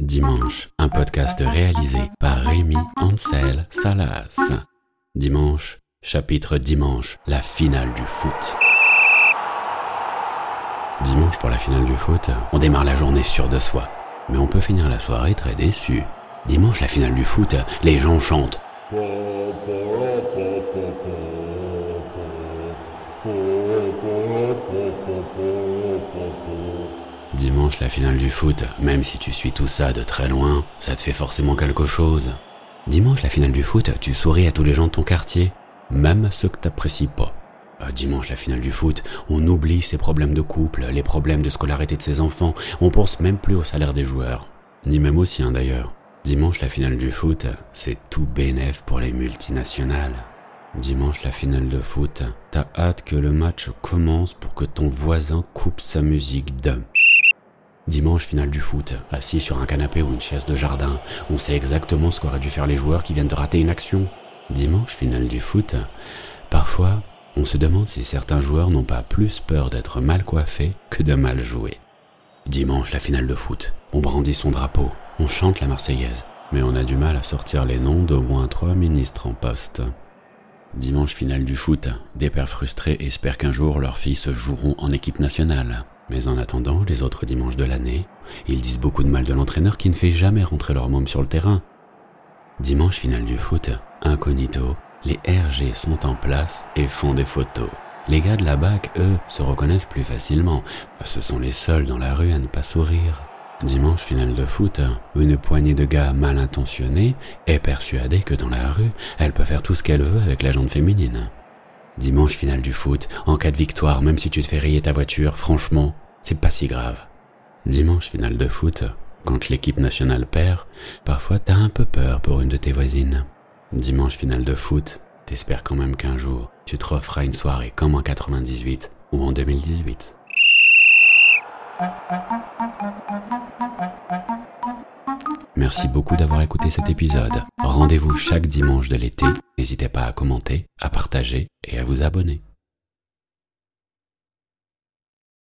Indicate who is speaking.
Speaker 1: Dimanche, un podcast réalisé par Rémi Ansel Salas. Dimanche, chapitre Dimanche, la finale du foot. Dimanche pour la finale du foot, on démarre la journée sûr de soi. Mais on peut finir la soirée très déçu. Dimanche, la finale du foot, les gens chantent. Dimanche, la finale du foot, même si tu suis tout ça de très loin, ça te fait forcément quelque chose. Dimanche, la finale du foot, tu souris à tous les gens de ton quartier, même ceux que t'apprécies pas. Euh, dimanche, la finale du foot, on oublie ses problèmes de couple, les problèmes de scolarité de ses enfants, on pense même plus au salaire des joueurs, ni même au sien d'ailleurs. Dimanche, la finale du foot, c'est tout bénéf pour les multinationales. Dimanche, la finale de foot, t'as hâte que le match commence pour que ton voisin coupe sa musique de. Dimanche, finale du foot, assis sur un canapé ou une chaise de jardin, on sait exactement ce qu'auraient dû faire les joueurs qui viennent de rater une action. Dimanche, finale du foot, parfois, on se demande si certains joueurs n'ont pas plus peur d'être mal coiffés que de mal jouer. Dimanche, la finale de foot, on brandit son drapeau, on chante la Marseillaise, mais on a du mal à sortir les noms d'au moins trois ministres en poste. Dimanche finale du foot, des pères frustrés espèrent qu'un jour leurs fils joueront en équipe nationale. Mais en attendant, les autres dimanches de l'année, ils disent beaucoup de mal de l'entraîneur qui ne fait jamais rentrer leur môme sur le terrain. Dimanche finale du foot, incognito, les RG sont en place et font des photos. Les gars de la BAC, eux, se reconnaissent plus facilement. Ce sont les seuls dans la rue à ne pas sourire. Dimanche finale de foot, une poignée de gars mal intentionnés est persuadée que dans la rue, elle peut faire tout ce qu'elle veut avec la jante féminine. Dimanche finale du foot, en cas de victoire, même si tu te fais rayer ta voiture, franchement, c'est pas si grave. Dimanche finale de foot, quand l'équipe nationale perd, parfois t'as un peu peur pour une de tes voisines. Dimanche finale de foot, t'espères quand même qu'un jour, tu te referas une soirée comme en 98 ou en 2018. Merci beaucoup d'avoir écouté cet épisode. Rendez-vous chaque dimanche de l'été. N'hésitez pas à commenter, à partager et à vous abonner.